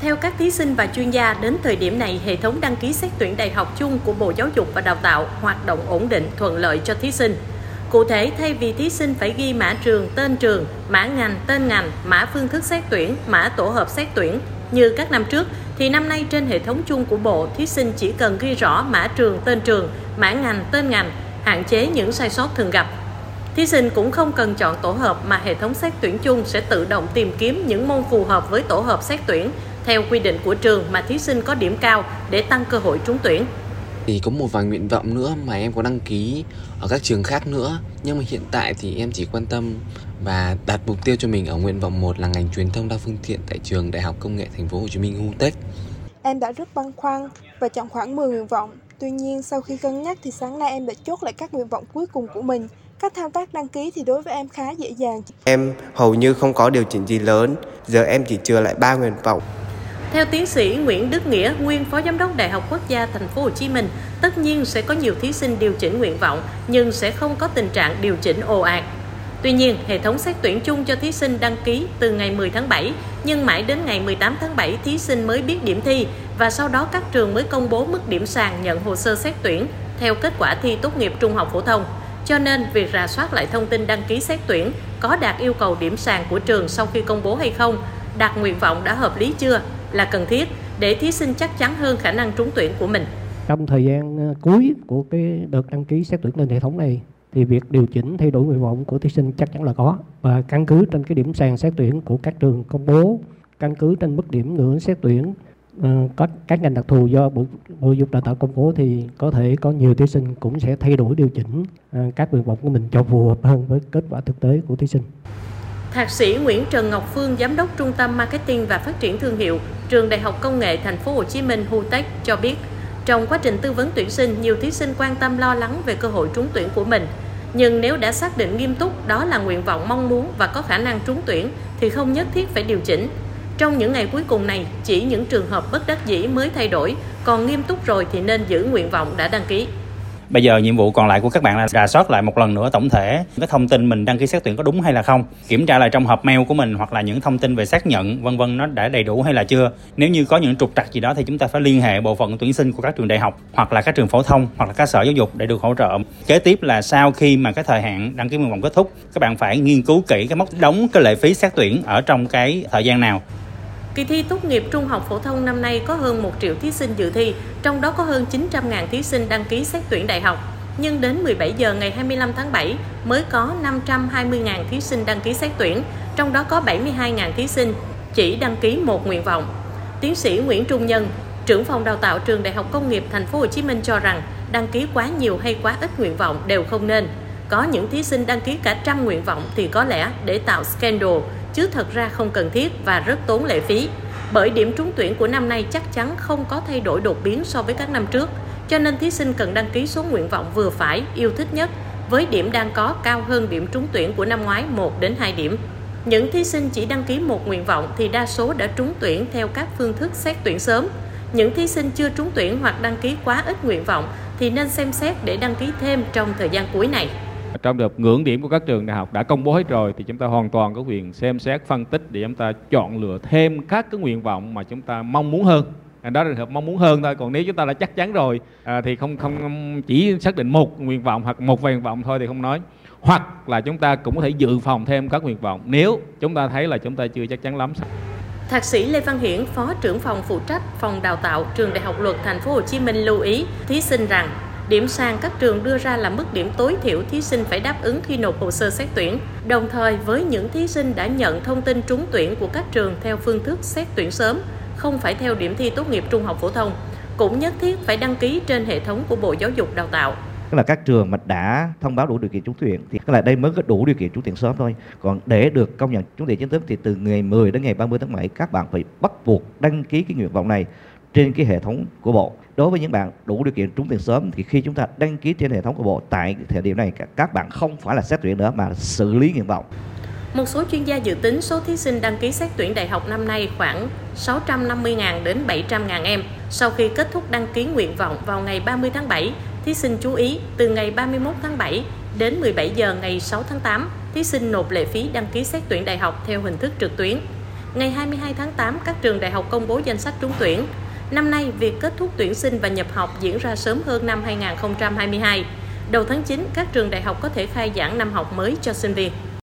Theo các thí sinh và chuyên gia, đến thời điểm này, hệ thống đăng ký xét tuyển đại học chung của Bộ Giáo dục và Đào tạo hoạt động ổn định, thuận lợi cho thí sinh. Cụ thể, thay vì thí sinh phải ghi mã trường, tên trường, mã ngành, tên ngành, mã phương thức xét tuyển, mã tổ hợp xét tuyển như các năm trước, thì năm nay trên hệ thống chung của Bộ, thí sinh chỉ cần ghi rõ mã trường, tên trường, mã ngành, tên ngành, hạn chế những sai sót thường gặp. Thí sinh cũng không cần chọn tổ hợp mà hệ thống xét tuyển chung sẽ tự động tìm kiếm những môn phù hợp với tổ hợp xét tuyển theo quy định của trường mà thí sinh có điểm cao để tăng cơ hội trúng tuyển. Thì có một vài nguyện vọng nữa mà em có đăng ký ở các trường khác nữa Nhưng mà hiện tại thì em chỉ quan tâm và đặt mục tiêu cho mình ở nguyện vọng 1 là ngành truyền thông đa phương tiện tại trường Đại học Công nghệ Thành phố Hồ Chí Minh HUTECH. Em đã rất băn khoăn và chọn khoảng 10 nguyện vọng. Tuy nhiên sau khi cân nhắc thì sáng nay em đã chốt lại các nguyện vọng cuối cùng của mình. Các thao tác đăng ký thì đối với em khá dễ dàng. Em hầu như không có điều chỉnh gì lớn, giờ em chỉ chừa lại 3 nguyện vọng. Theo tiến sĩ Nguyễn Đức Nghĩa, nguyên phó giám đốc Đại học Quốc gia Thành phố Hồ Chí Minh, tất nhiên sẽ có nhiều thí sinh điều chỉnh nguyện vọng nhưng sẽ không có tình trạng điều chỉnh ồ ạt. Tuy nhiên, hệ thống xét tuyển chung cho thí sinh đăng ký từ ngày 10 tháng 7, nhưng mãi đến ngày 18 tháng 7 thí sinh mới biết điểm thi và sau đó các trường mới công bố mức điểm sàn nhận hồ sơ xét tuyển theo kết quả thi tốt nghiệp trung học phổ thông. Cho nên, việc rà soát lại thông tin đăng ký xét tuyển có đạt yêu cầu điểm sàn của trường sau khi công bố hay không, đạt nguyện vọng đã hợp lý chưa là cần thiết để thí sinh chắc chắn hơn khả năng trúng tuyển của mình. Trong thời gian ờ, cuối của cái đợt đăng ký xét tuyển lên hệ thống này, thì việc điều chỉnh thay đổi nguyện vọng của thí sinh chắc chắn là có và căn cứ trên cái điểm sàn xét tuyển của các trường công bố, căn cứ trên mức điểm ngưỡng xét tuyển ờ, có các ngành đặc thù do bộ bộ dục đào tạo công bố thì có thể có nhiều thí sinh cũng sẽ thay đổi điều chỉnh ờ, các nguyện vọng của mình cho phù hợp hơn với kết quả thực tế của thí sinh. Thạc sĩ Nguyễn Trần Ngọc Phương, giám đốc Trung tâm Marketing và Phát triển thương hiệu, Trường Đại học Công nghệ Thành phố Hồ Chí Minh HUTECH cho biết, trong quá trình tư vấn tuyển sinh, nhiều thí sinh quan tâm lo lắng về cơ hội trúng tuyển của mình. Nhưng nếu đã xác định nghiêm túc đó là nguyện vọng mong muốn và có khả năng trúng tuyển thì không nhất thiết phải điều chỉnh. Trong những ngày cuối cùng này, chỉ những trường hợp bất đắc dĩ mới thay đổi, còn nghiêm túc rồi thì nên giữ nguyện vọng đã đăng ký. Bây giờ nhiệm vụ còn lại của các bạn là rà soát lại một lần nữa tổng thể cái thông tin mình đăng ký xét tuyển có đúng hay là không, kiểm tra lại trong hộp mail của mình hoặc là những thông tin về xác nhận vân vân nó đã đầy đủ hay là chưa. Nếu như có những trục trặc gì đó thì chúng ta phải liên hệ bộ phận tuyển sinh của các trường đại học hoặc là các trường phổ thông hoặc là các sở giáo dục để được hỗ trợ. Kế tiếp là sau khi mà cái thời hạn đăng ký nguyện vọng kết thúc, các bạn phải nghiên cứu kỹ cái mốc đóng cái lệ phí xét tuyển ở trong cái thời gian nào Kỳ thi tốt nghiệp trung học phổ thông năm nay có hơn 1 triệu thí sinh dự thi, trong đó có hơn 900.000 thí sinh đăng ký xét tuyển đại học. Nhưng đến 17 giờ ngày 25 tháng 7 mới có 520.000 thí sinh đăng ký xét tuyển, trong đó có 72.000 thí sinh chỉ đăng ký một nguyện vọng. Tiến sĩ Nguyễn Trung Nhân, trưởng phòng đào tạo trường Đại học Công nghiệp Thành phố Hồ Chí Minh cho rằng đăng ký quá nhiều hay quá ít nguyện vọng đều không nên. Có những thí sinh đăng ký cả trăm nguyện vọng thì có lẽ để tạo scandal chứ thật ra không cần thiết và rất tốn lệ phí. Bởi điểm trúng tuyển của năm nay chắc chắn không có thay đổi đột biến so với các năm trước, cho nên thí sinh cần đăng ký số nguyện vọng vừa phải, yêu thích nhất, với điểm đang có cao hơn điểm trúng tuyển của năm ngoái 1 đến 2 điểm. Những thí sinh chỉ đăng ký một nguyện vọng thì đa số đã trúng tuyển theo các phương thức xét tuyển sớm. Những thí sinh chưa trúng tuyển hoặc đăng ký quá ít nguyện vọng thì nên xem xét để đăng ký thêm trong thời gian cuối này trong đợt ngưỡng điểm của các trường đại học đã công bố hết rồi thì chúng ta hoàn toàn có quyền xem xét phân tích để chúng ta chọn lựa thêm các cái nguyện vọng mà chúng ta mong muốn hơn. À, đó là trường hợp mong muốn hơn thôi còn nếu chúng ta đã chắc chắn rồi à, thì không không chỉ xác định một nguyện vọng hoặc một nguyện vọng thôi thì không nói. Hoặc là chúng ta cũng có thể dự phòng thêm các nguyện vọng nếu chúng ta thấy là chúng ta chưa chắc chắn lắm. Thạc sĩ Lê Văn Hiển, Phó trưởng phòng phụ trách phòng đào tạo trường Đại học Luật Thành phố Hồ Chí Minh lưu ý thí sinh rằng Điểm sàn các trường đưa ra là mức điểm tối thiểu thí sinh phải đáp ứng khi nộp hồ sơ xét tuyển. Đồng thời với những thí sinh đã nhận thông tin trúng tuyển của các trường theo phương thức xét tuyển sớm, không phải theo điểm thi tốt nghiệp trung học phổ thông, cũng nhất thiết phải đăng ký trên hệ thống của Bộ Giáo dục Đào tạo. Tức là các trường mà đã thông báo đủ điều kiện trúng tuyển thì là đây mới có đủ điều kiện trúng tuyển sớm thôi. Còn để được công nhận trúng tuyển chính thức thì từ ngày 10 đến ngày 30 tháng 7 các bạn phải bắt buộc đăng ký cái nguyện vọng này trên cái hệ thống của bộ đối với những bạn đủ điều kiện trúng tuyển sớm thì khi chúng ta đăng ký trên hệ thống của bộ tại thời điểm này các bạn không phải là xét tuyển nữa mà xử lý nguyện vọng một số chuyên gia dự tính số thí sinh đăng ký xét tuyển đại học năm nay khoảng 650.000 đến 700.000 em. Sau khi kết thúc đăng ký nguyện vọng vào ngày 30 tháng 7, thí sinh chú ý từ ngày 31 tháng 7 đến 17 giờ ngày 6 tháng 8, thí sinh nộp lệ phí đăng ký xét tuyển đại học theo hình thức trực tuyến. Ngày 22 tháng 8, các trường đại học công bố danh sách trúng tuyển. Năm nay, việc kết thúc tuyển sinh và nhập học diễn ra sớm hơn năm 2022. Đầu tháng 9, các trường đại học có thể khai giảng năm học mới cho sinh viên.